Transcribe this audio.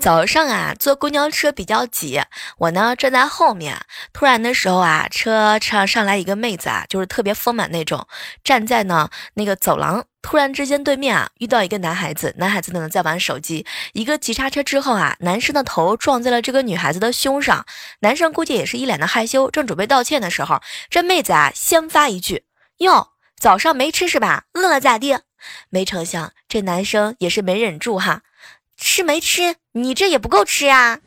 早上啊，坐公交车比较挤，我呢站在后面。突然的时候啊，车上上来一个妹子啊，就是特别丰满那种，站在呢那个走廊。突然之间，对面啊遇到一个男孩子，男孩子呢在玩手机。一个急刹车之后啊，男生的头撞在了这个女孩子的胸上。男生估计也是一脸的害羞，正准备道歉的时候，这妹子啊先发一句：“哟，早上没吃是吧？饿了咋地？”没成想，这男生也是没忍住哈，吃没吃？你这也不够吃啊！